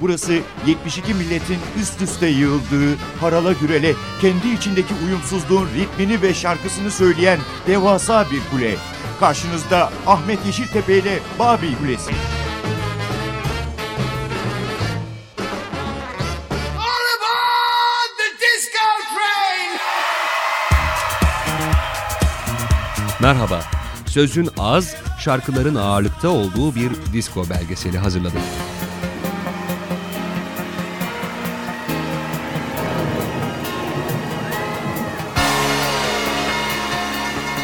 Burası 72 milletin üst üste yığıldığı, harala gürele, kendi içindeki uyumsuzluğun ritmini ve şarkısını söyleyen devasa bir kule. Karşınızda Ahmet Yeşiltepe ile Babil Kulesi. Merhaba, sözün az, şarkıların ağırlıkta olduğu bir disco belgeseli hazırladım.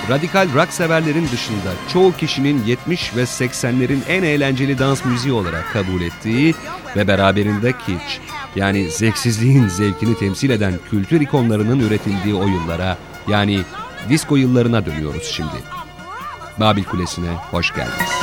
radikal rock severlerin dışında çoğu kişinin 70 ve 80'lerin en eğlenceli dans müziği olarak kabul ettiği ve beraberinde kitsch yani zevksizliğin zevkini temsil eden kültür ikonlarının üretildiği o yıllara yani disko yıllarına dönüyoruz şimdi. Babil Kulesi'ne hoş geldiniz.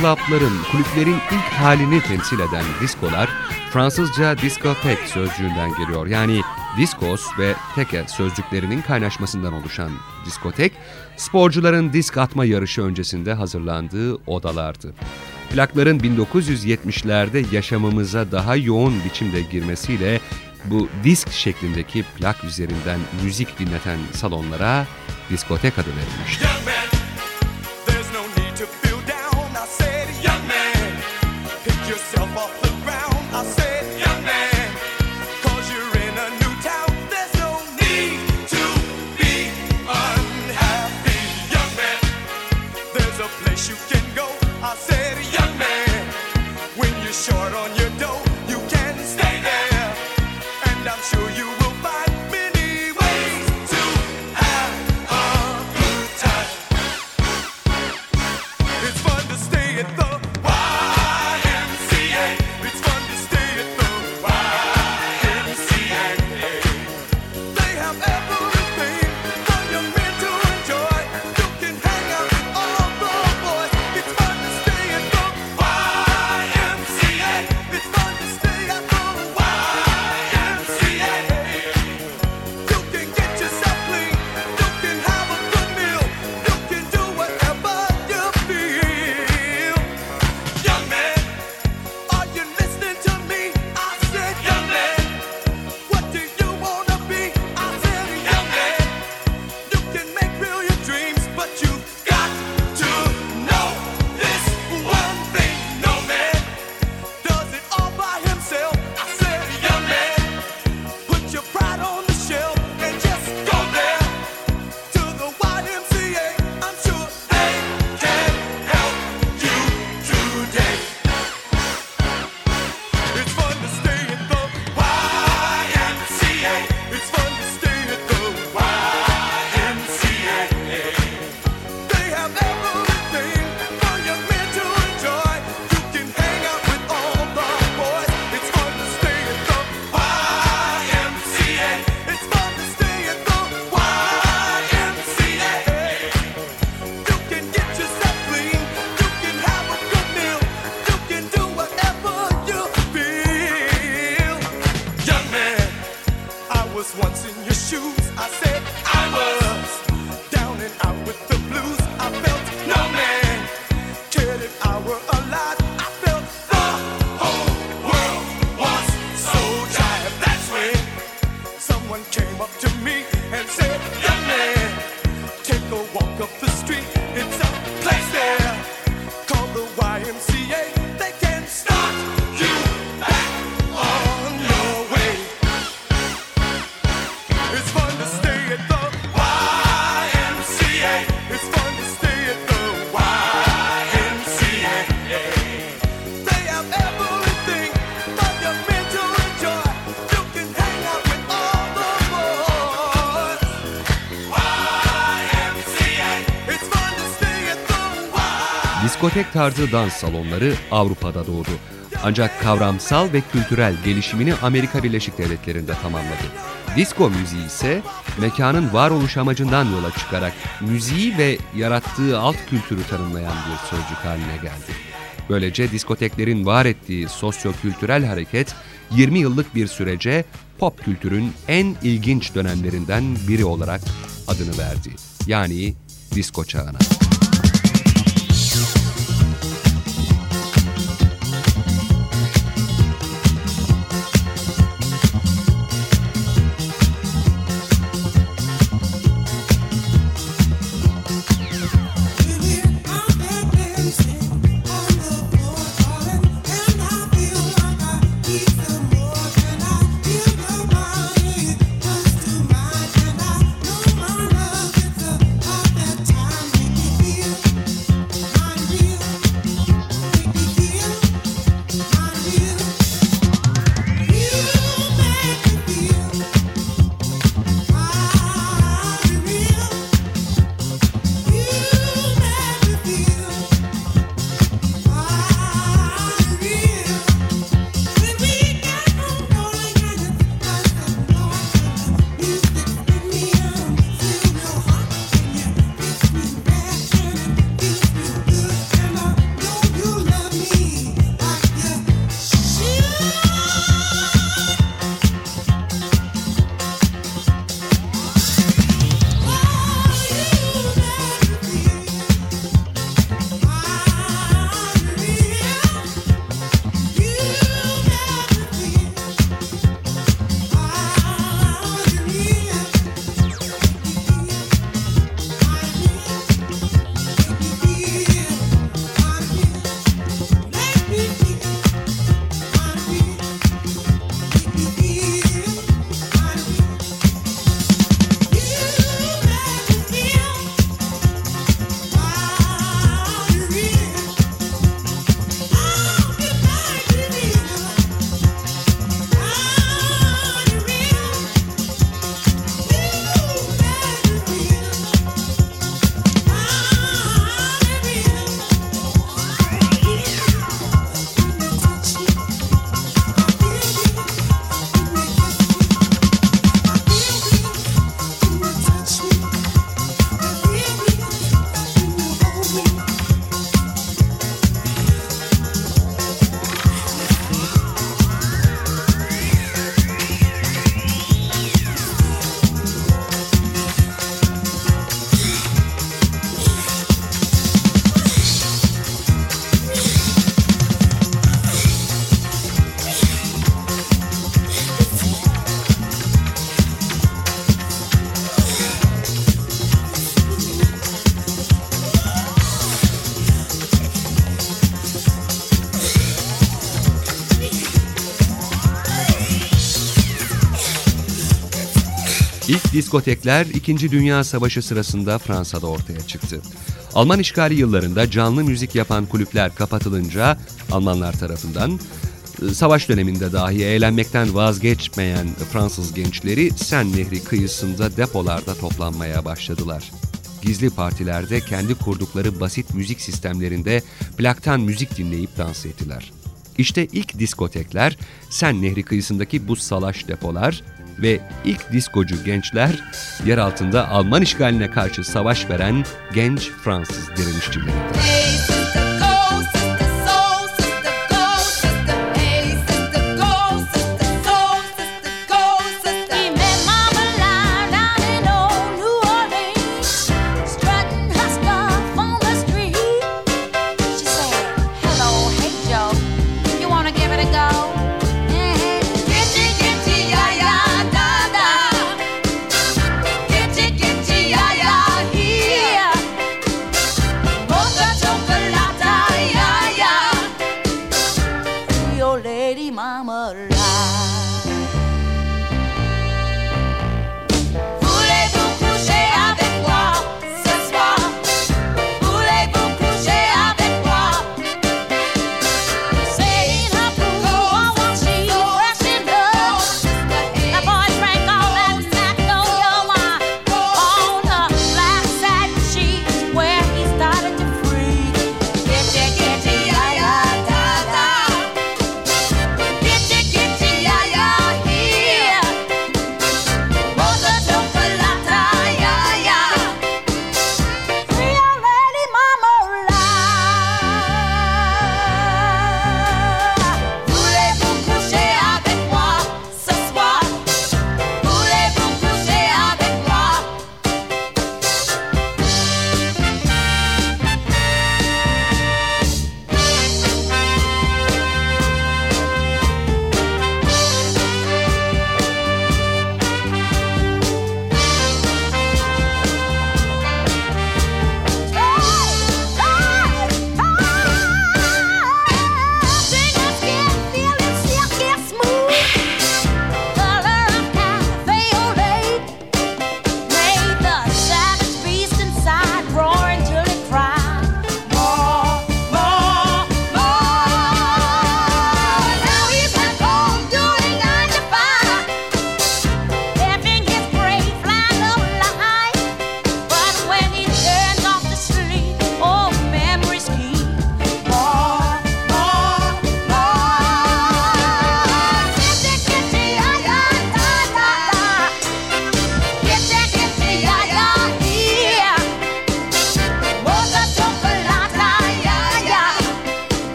club'ların, kulüplerin ilk halini temsil eden diskolar Fransızca discothek sözcüğünden geliyor. Yani diskos ve teke sözcüklerinin kaynaşmasından oluşan diskotek, sporcuların disk atma yarışı öncesinde hazırlandığı odalardı. Plakların 1970'lerde yaşamımıza daha yoğun biçimde girmesiyle bu disk şeklindeki plak üzerinden müzik dinleten salonlara diskotek adı verilmişti. Tarzı dans salonları Avrupa'da doğdu. Ancak kavramsal ve kültürel gelişimini Amerika Birleşik Devletleri'nde tamamladı. Disko müziği ise mekanın varoluş amacından yola çıkarak müziği ve yarattığı alt kültürü tanımlayan bir sözcük haline geldi. Böylece diskoteklerin var ettiği sosyo-kültürel hareket 20 yıllık bir sürece pop kültürün en ilginç dönemlerinden biri olarak adını verdi. Yani disko çağına. Diskotekler 2. Dünya Savaşı sırasında Fransa'da ortaya çıktı. Alman işgali yıllarında canlı müzik yapan kulüpler kapatılınca Almanlar tarafından e, savaş döneminde dahi eğlenmekten vazgeçmeyen Fransız gençleri Sen Nehri kıyısında depolarda toplanmaya başladılar. Gizli partilerde kendi kurdukları basit müzik sistemlerinde plaktan müzik dinleyip dans ettiler. İşte ilk diskotekler Sen Nehri kıyısındaki bu salaş depolar ve ilk diskocu gençler yer altında Alman işgaline karşı savaş veren genç Fransız direnişçileriydi.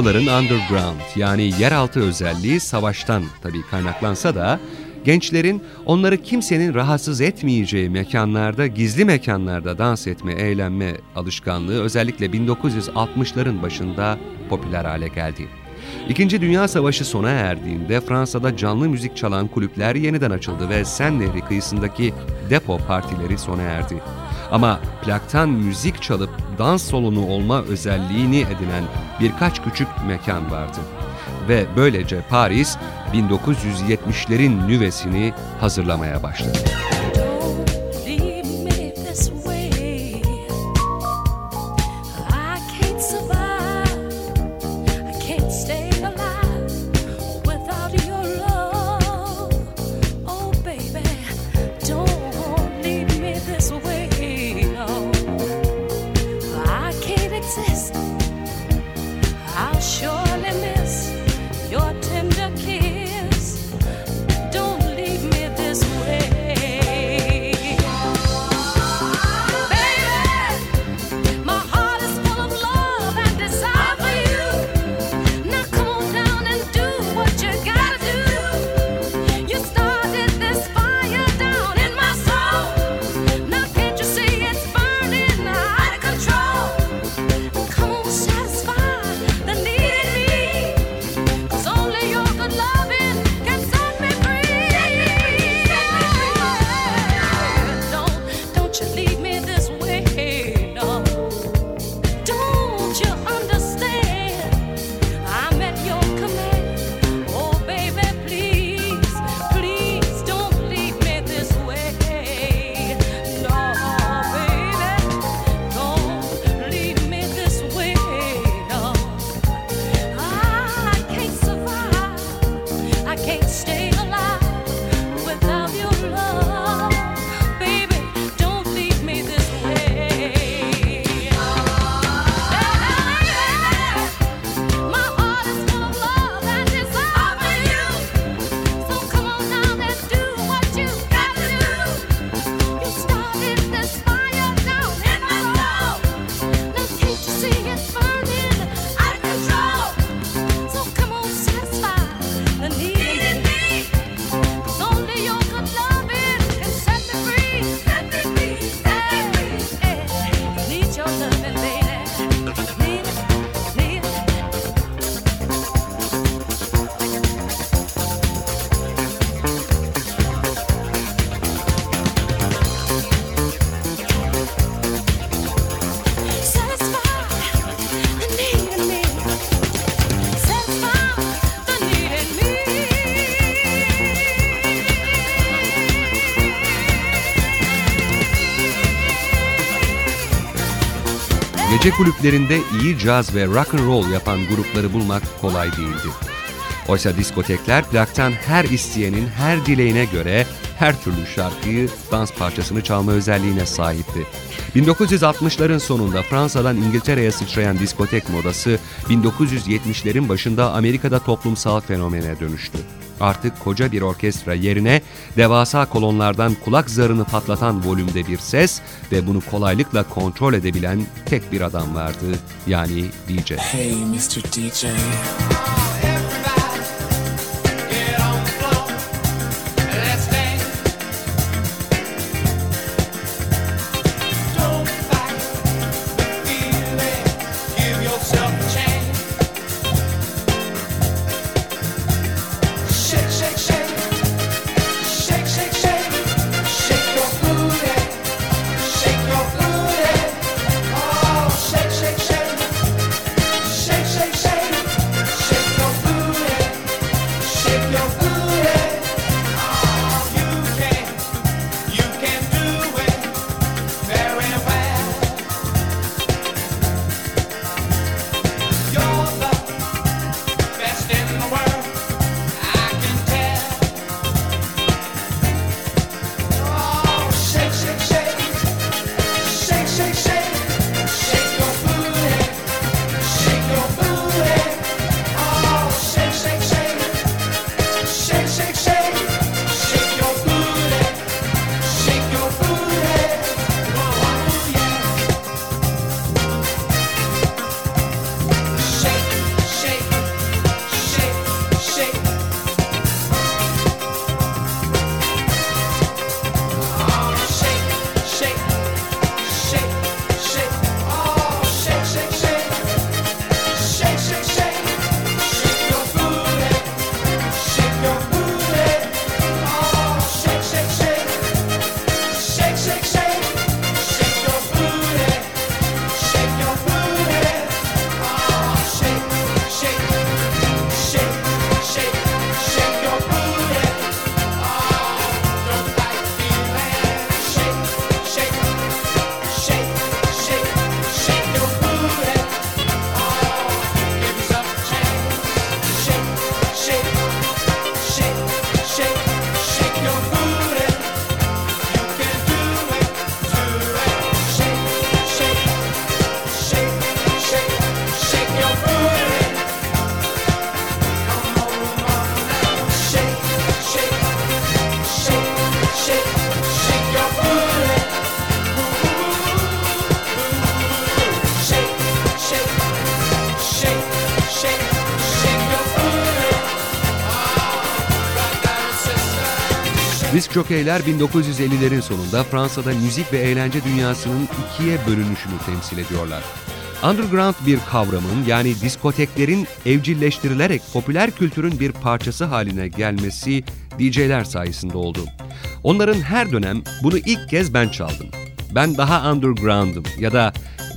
Diskoların underground yani yeraltı özelliği savaştan tabii kaynaklansa da gençlerin onları kimsenin rahatsız etmeyeceği mekanlarda, gizli mekanlarda dans etme, eğlenme alışkanlığı özellikle 1960'ların başında popüler hale geldi. İkinci Dünya Savaşı sona erdiğinde Fransa'da canlı müzik çalan kulüpler yeniden açıldı ve Sen Nehri kıyısındaki depo partileri sona erdi. Ama plaktan müzik çalıp dans salonu olma özelliğini edinen birkaç küçük mekan vardı. Ve böylece Paris 1970'lerin nüvesini hazırlamaya başladı. Gece kulüplerinde iyi caz ve rock and roll yapan grupları bulmak kolay değildi. Oysa diskotekler plaktan her isteyenin her dileğine göre her türlü şarkıyı, dans parçasını çalma özelliğine sahipti. 1960'ların sonunda Fransa'dan İngiltere'ye sıçrayan diskotek modası 1970'lerin başında Amerika'da toplumsal fenomene dönüştü. Artık koca bir orkestra yerine devasa kolonlardan kulak zarını patlatan volümde bir ses ve bunu kolaylıkla kontrol edebilen tek bir adam vardı. Yani DJ. Hey, Mr. DJ. Jokeyler 1950'lerin sonunda Fransa'da müzik ve eğlence dünyasının ikiye bölünüşünü temsil ediyorlar. Underground bir kavramın yani diskoteklerin evcilleştirilerek popüler kültürün bir parçası haline gelmesi DJ'ler sayesinde oldu. Onların her dönem bunu ilk kez ben çaldım. Ben daha underground'ım ya da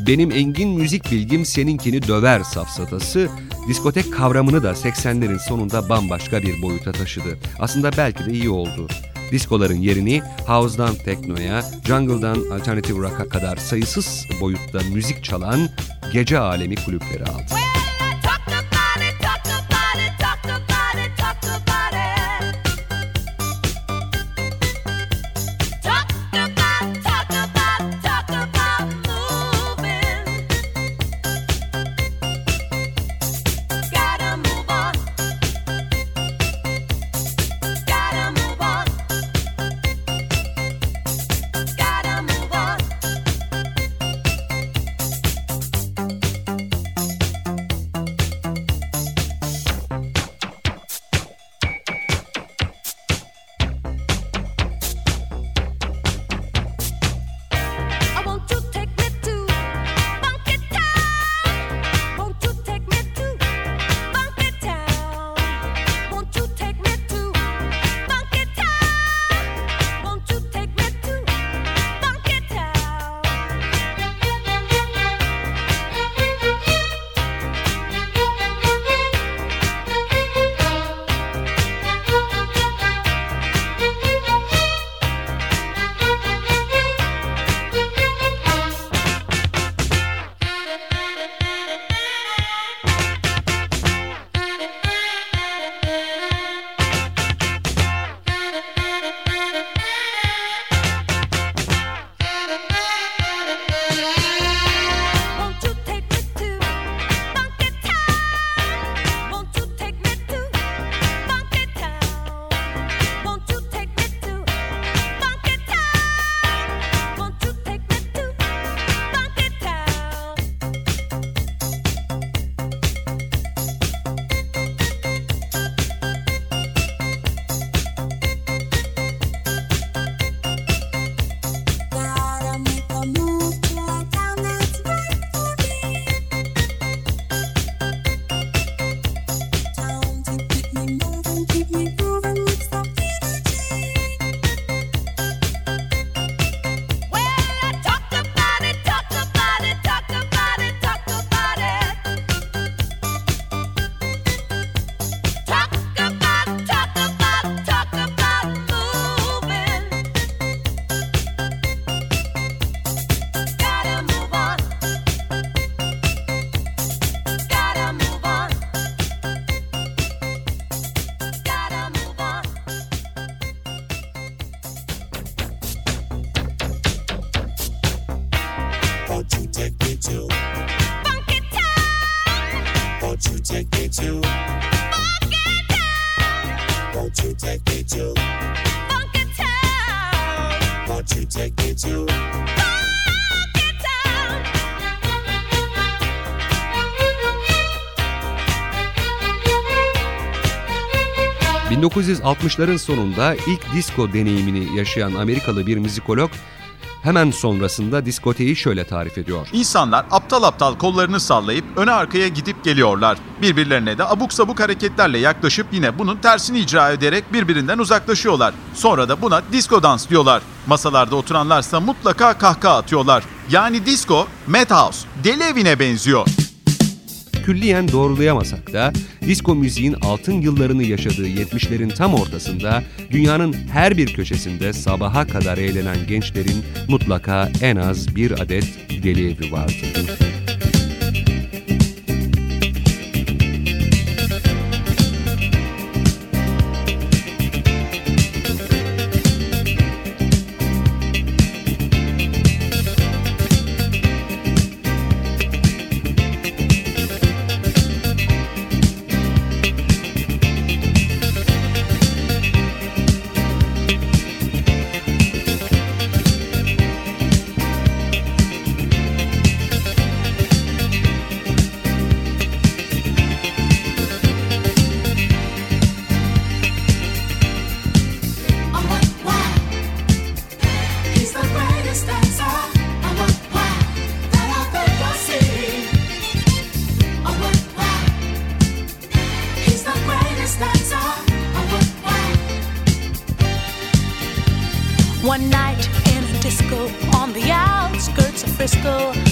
benim engin müzik bilgim seninkini döver safsatası diskotek kavramını da 80'lerin sonunda bambaşka bir boyuta taşıdı. Aslında belki de iyi oldu. Diskoların yerini house'dan teknoya, jungle'dan alternative rock'a kadar sayısız boyutta müzik çalan gece alemi kulüpleri aldı. 1960'ların sonunda ilk disco deneyimini yaşayan Amerikalı bir müzikolog hemen sonrasında diskoteyi şöyle tarif ediyor. İnsanlar aptal aptal kollarını sallayıp öne arkaya gidip geliyorlar. Birbirlerine de abuk sabuk hareketlerle yaklaşıp yine bunun tersini icra ederek birbirinden uzaklaşıyorlar. Sonra da buna disco dans diyorlar. Masalarda oturanlarsa mutlaka kahkaha atıyorlar. Yani disco, madhouse, deli evine benziyor. Külliyen doğrulayamasak da disco müziğin altın yıllarını yaşadığı 70'lerin tam ortasında dünyanın her bir köşesinde sabaha kadar eğlenen gençlerin mutlaka en az bir adet deli evi vardı.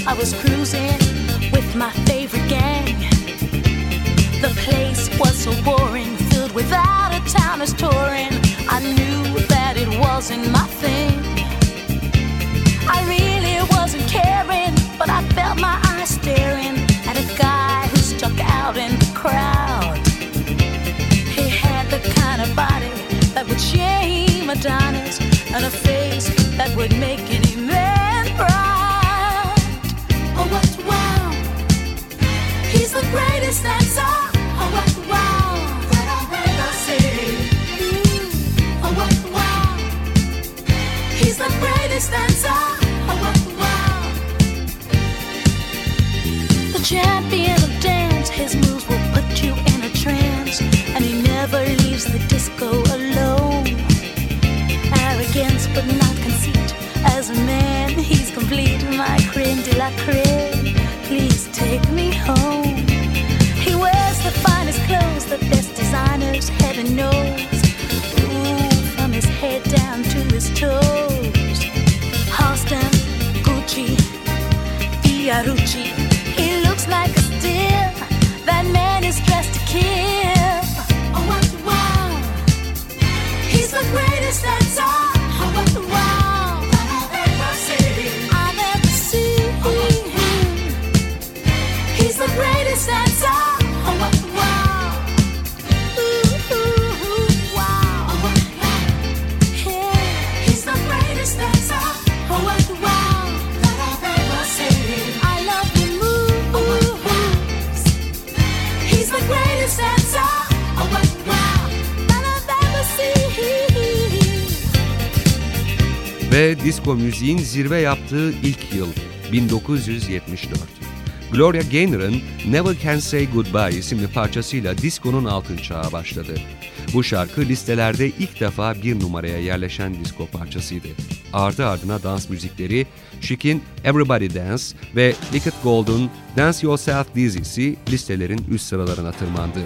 I was cruising with my favorite gang. The place was so boring, filled without a town is touring. I knew that it wasn't my thing. I really wasn't caring, but I felt my eyes staring at a guy who stuck out in the crowd. He had the kind of body that would shame Adonis and a face that would make any man proud. Please take me home. He the finest clothes, the best designers, heaven knows. Ooh, from his head down to his toes. Gucci. Disco müziğin zirve yaptığı ilk yıl 1974. Gloria Gaynor'ın Never Can Say Goodbye isimli parçasıyla diskonun altın çağı başladı. Bu şarkı listelerde ilk defa bir numaraya yerleşen disco parçasıydı. Ardı ardına dans müzikleri Chic'in Everybody Dance ve Liquid Gold'un Dance Yourself dizisi listelerin üst sıralarına tırmandı.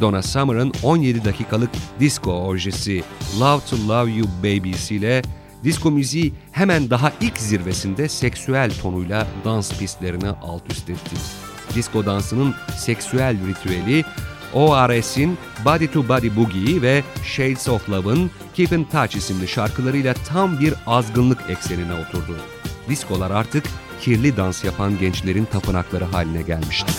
Donna Summer'ın 17 dakikalık disco orjesi Love to Love You Baby'siyle Disko müziği hemen daha ilk zirvesinde seksüel tonuyla dans pistlerini alt üst etti. Disko dansının seksüel ritüeli ORS'in Body to Body Boogie ve Shades of Love'ın Keep in Touch isimli şarkılarıyla tam bir azgınlık eksenine oturdu. Diskolar artık kirli dans yapan gençlerin tapınakları haline gelmişti.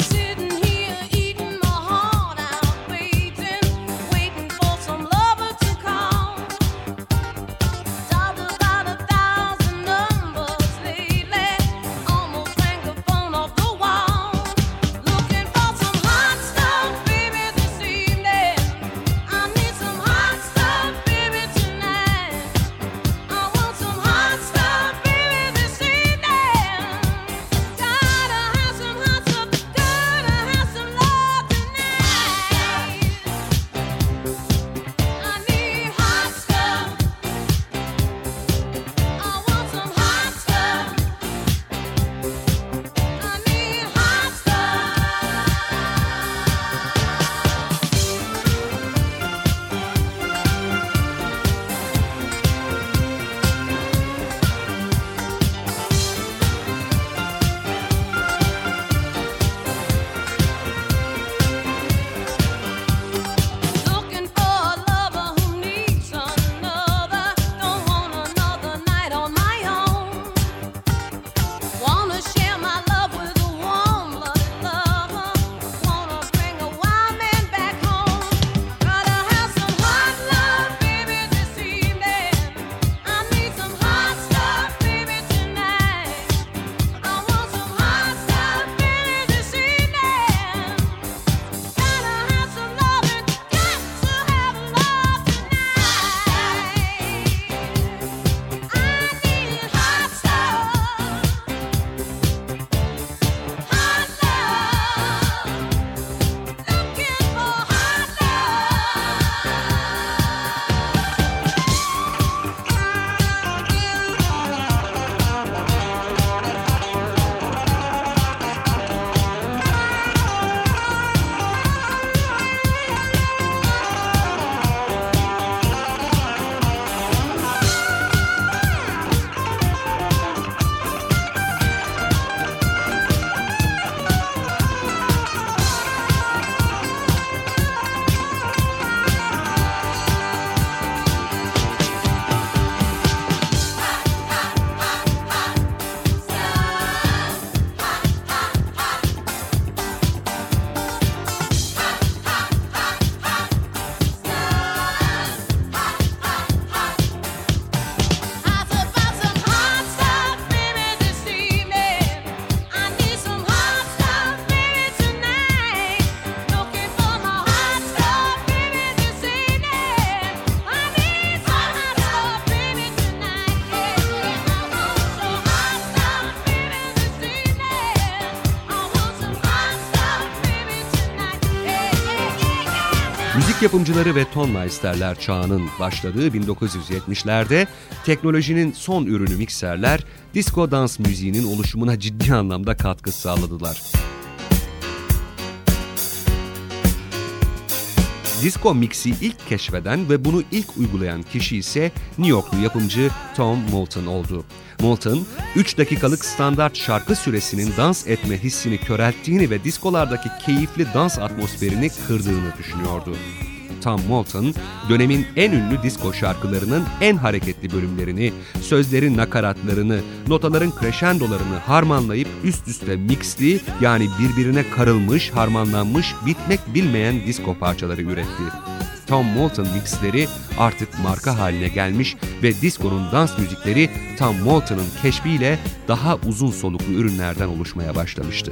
Yapımcıları ve tonmeisterler çağının başladığı 1970'lerde teknolojinin son ürünü mikserler, disco dans müziğinin oluşumuna ciddi anlamda katkı sağladılar. Disco mix'i ilk keşfeden ve bunu ilk uygulayan kişi ise New Yorklu yapımcı Tom Moulton oldu. Moulton, 3 dakikalık standart şarkı süresinin dans etme hissini körelttiğini ve diskolardaki keyifli dans atmosferini kırdığını düşünüyordu. Tom Moulton, dönemin en ünlü disco şarkılarının en hareketli bölümlerini, sözlerin nakaratlarını, notaların crescendolarını harmanlayıp üst üste mixli yani birbirine karılmış, harmanlanmış, bitmek bilmeyen disco parçaları üretti. Tom Moulton mixleri artık marka haline gelmiş ve diskonun dans müzikleri Tom Moulton'ın keşfiyle daha uzun soluklu ürünlerden oluşmaya başlamıştı.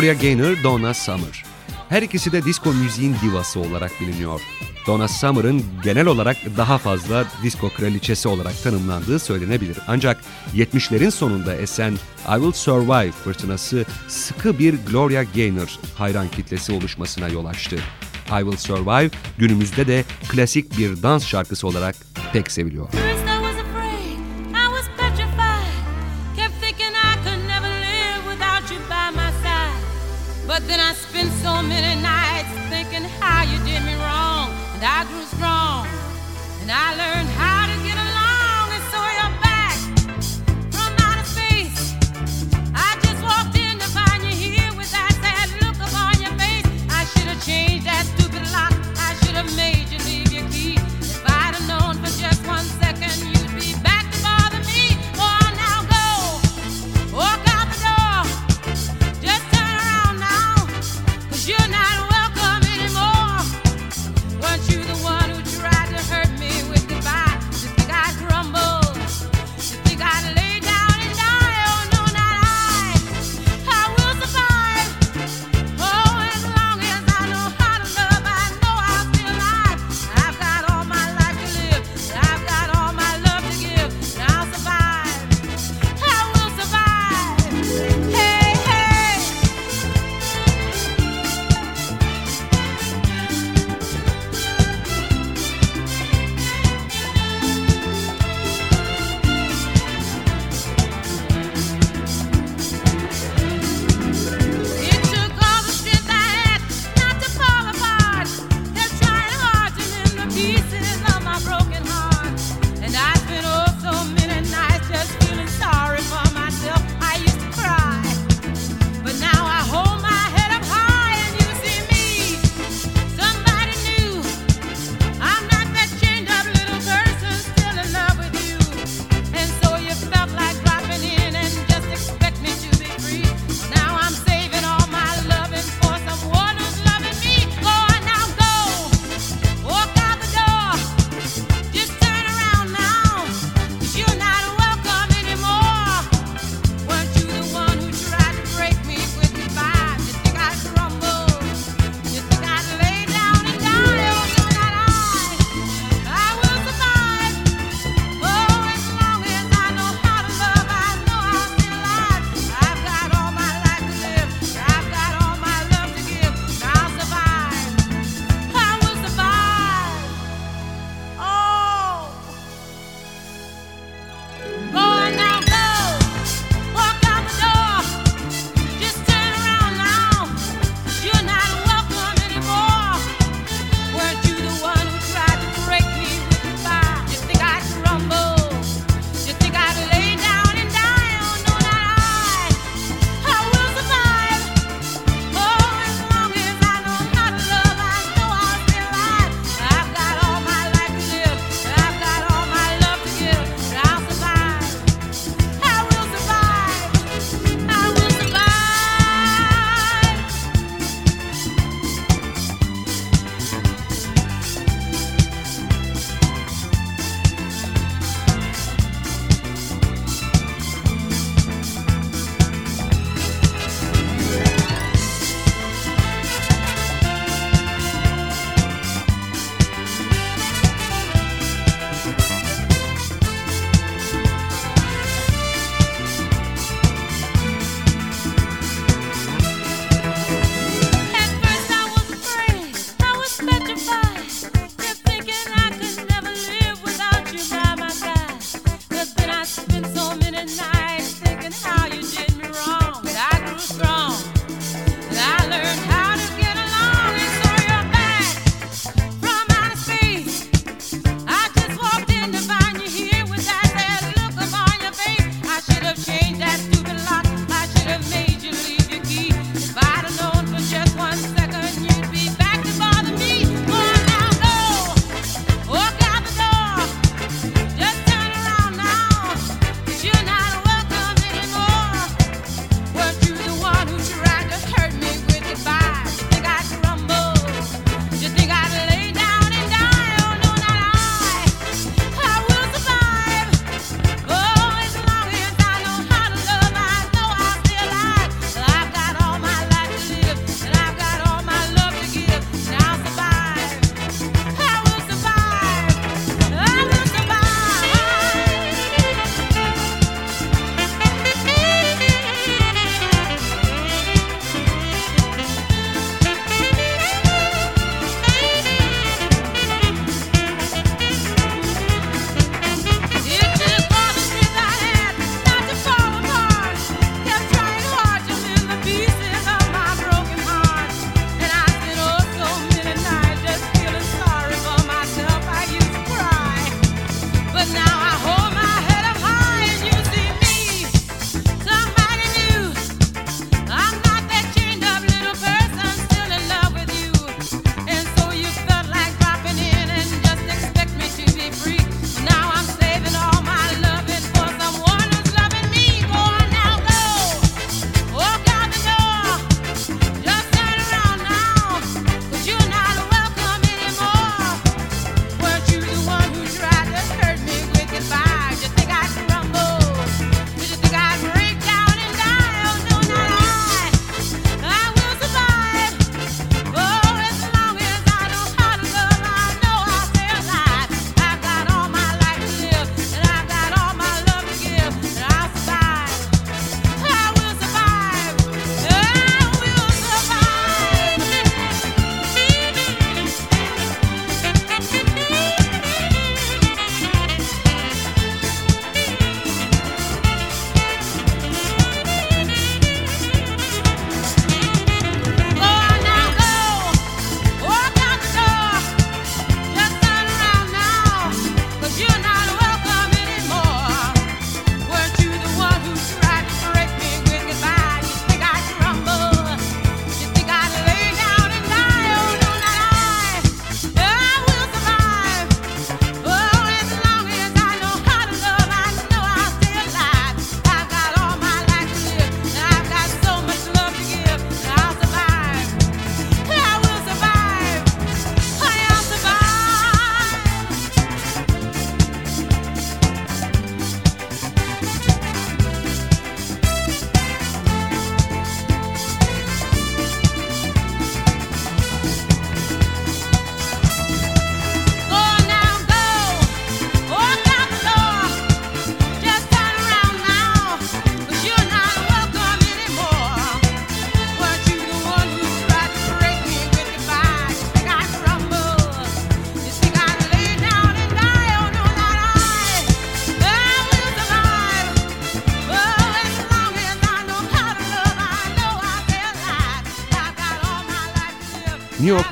Gloria Gaynor, Donna Summer. Her ikisi de disco müziğin divası olarak biliniyor. Donna Summer'ın genel olarak daha fazla disco kraliçesi olarak tanımlandığı söylenebilir. Ancak 70'lerin sonunda esen I Will Survive fırtınası sıkı bir Gloria Gaynor hayran kitlesi oluşmasına yol açtı. I Will Survive günümüzde de klasik bir dans şarkısı olarak pek seviliyor.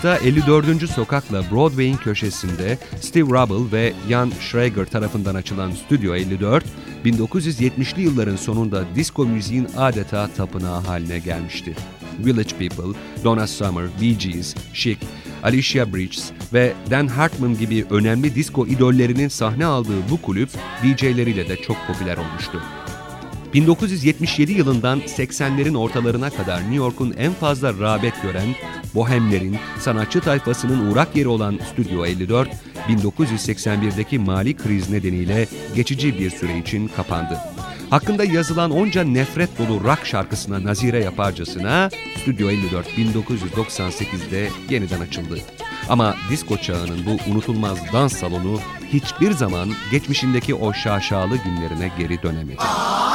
York'ta 54. sokakla Broadway'in köşesinde Steve Rubble ve Jan Schrager tarafından açılan Stüdyo 54, 1970'li yılların sonunda disco müziğin adeta tapınağı haline gelmişti. Village People, Donna Summer, Bee Gees, Chic, Alicia Bridges ve Dan Hartman gibi önemli disco idollerinin sahne aldığı bu kulüp DJ'leriyle de çok popüler olmuştu. 1977 yılından 80'lerin ortalarına kadar New York'un en fazla rağbet gören Bohemler'in sanatçı tayfasının uğrak yeri olan Stüdyo 54, 1981'deki mali kriz nedeniyle geçici bir süre için kapandı. Hakkında yazılan onca nefret dolu rock şarkısına nazire yaparcasına Stüdyo 54 1998'de yeniden açıldı. Ama disco çağının bu unutulmaz dans salonu hiçbir zaman geçmişindeki o şaşalı günlerine geri dönemedi. Aa!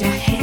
your hand.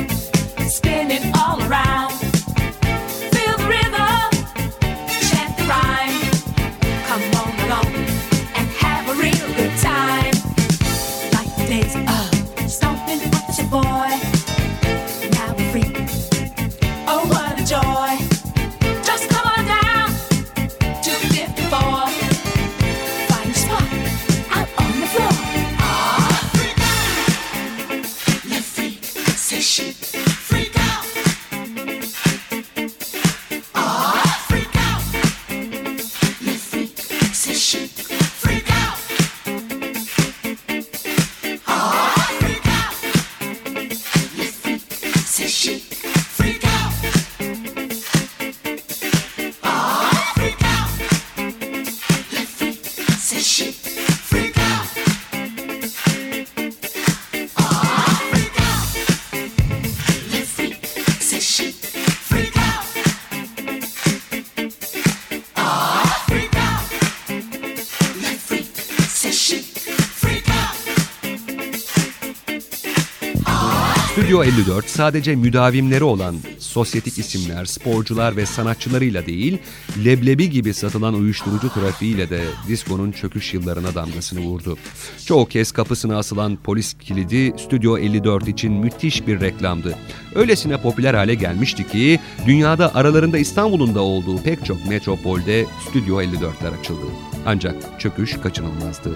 Metro 54 sadece müdavimleri olan sosyetik isimler, sporcular ve sanatçılarıyla değil, leblebi gibi satılan uyuşturucu trafiğiyle de diskonun çöküş yıllarına damgasını vurdu. Çoğu kez kapısına asılan polis kilidi Stüdyo 54 için müthiş bir reklamdı. Öylesine popüler hale gelmişti ki dünyada aralarında İstanbul'un da olduğu pek çok metropolde Stüdyo 54'ler açıldı. Ancak çöküş kaçınılmazdı.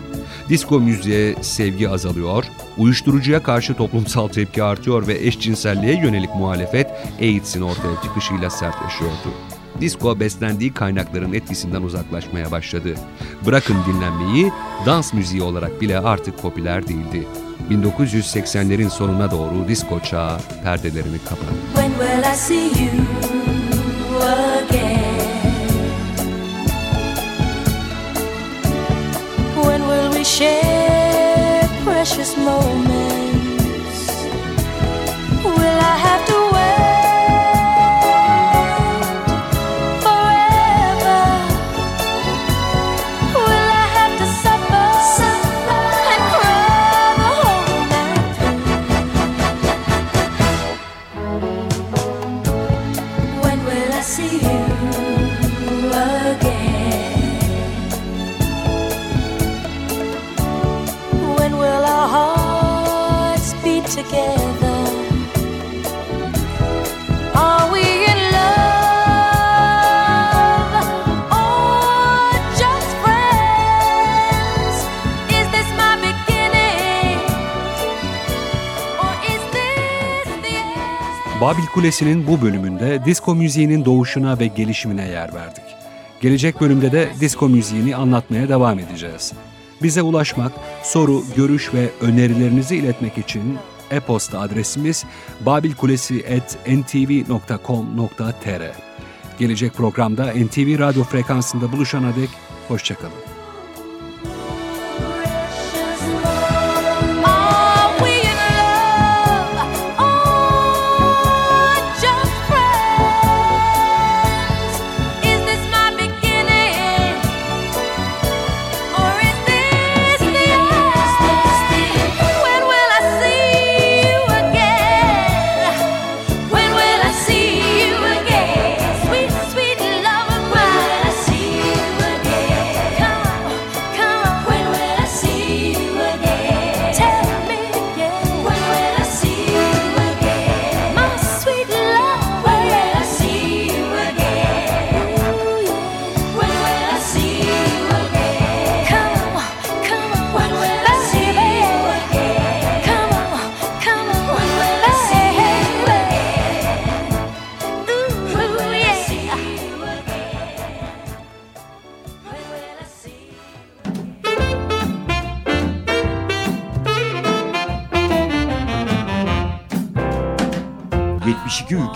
Disko müziğe sevgi azalıyor, uyuşturucuya karşı toplumsal tepki artıyor ve eşcinselliğe yönelik muhalefet AIDS'in ortaya çıkışıyla sertleşiyordu. Disko beslendiği kaynakların etkisinden uzaklaşmaya başladı. Bırakın dinlenmeyi, dans müziği olarak bile artık popüler değildi. 1980'lerin sonuna doğru disko çağı perdelerini kapattı. When will I see you again? When will we share precious moments? Babil Kulesi'nin bu bölümünde disco müziğinin doğuşuna ve gelişimine yer verdik. Gelecek bölümde de disco müziğini anlatmaya devam edeceğiz. Bize ulaşmak, soru, görüş ve önerilerinizi iletmek için e-posta adresimiz babilkulesi.ntv.com.tr Gelecek programda NTV radyo frekansında buluşana dek hoşçakalın.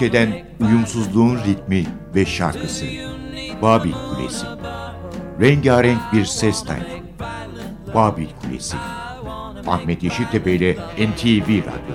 72 ülkeden uyumsuzluğun ritmi ve şarkısı. Babil Kulesi. Rengarenk bir ses tayfı. Babil Kulesi. Ahmet Yeşiltepe ile NTV Radyo'da.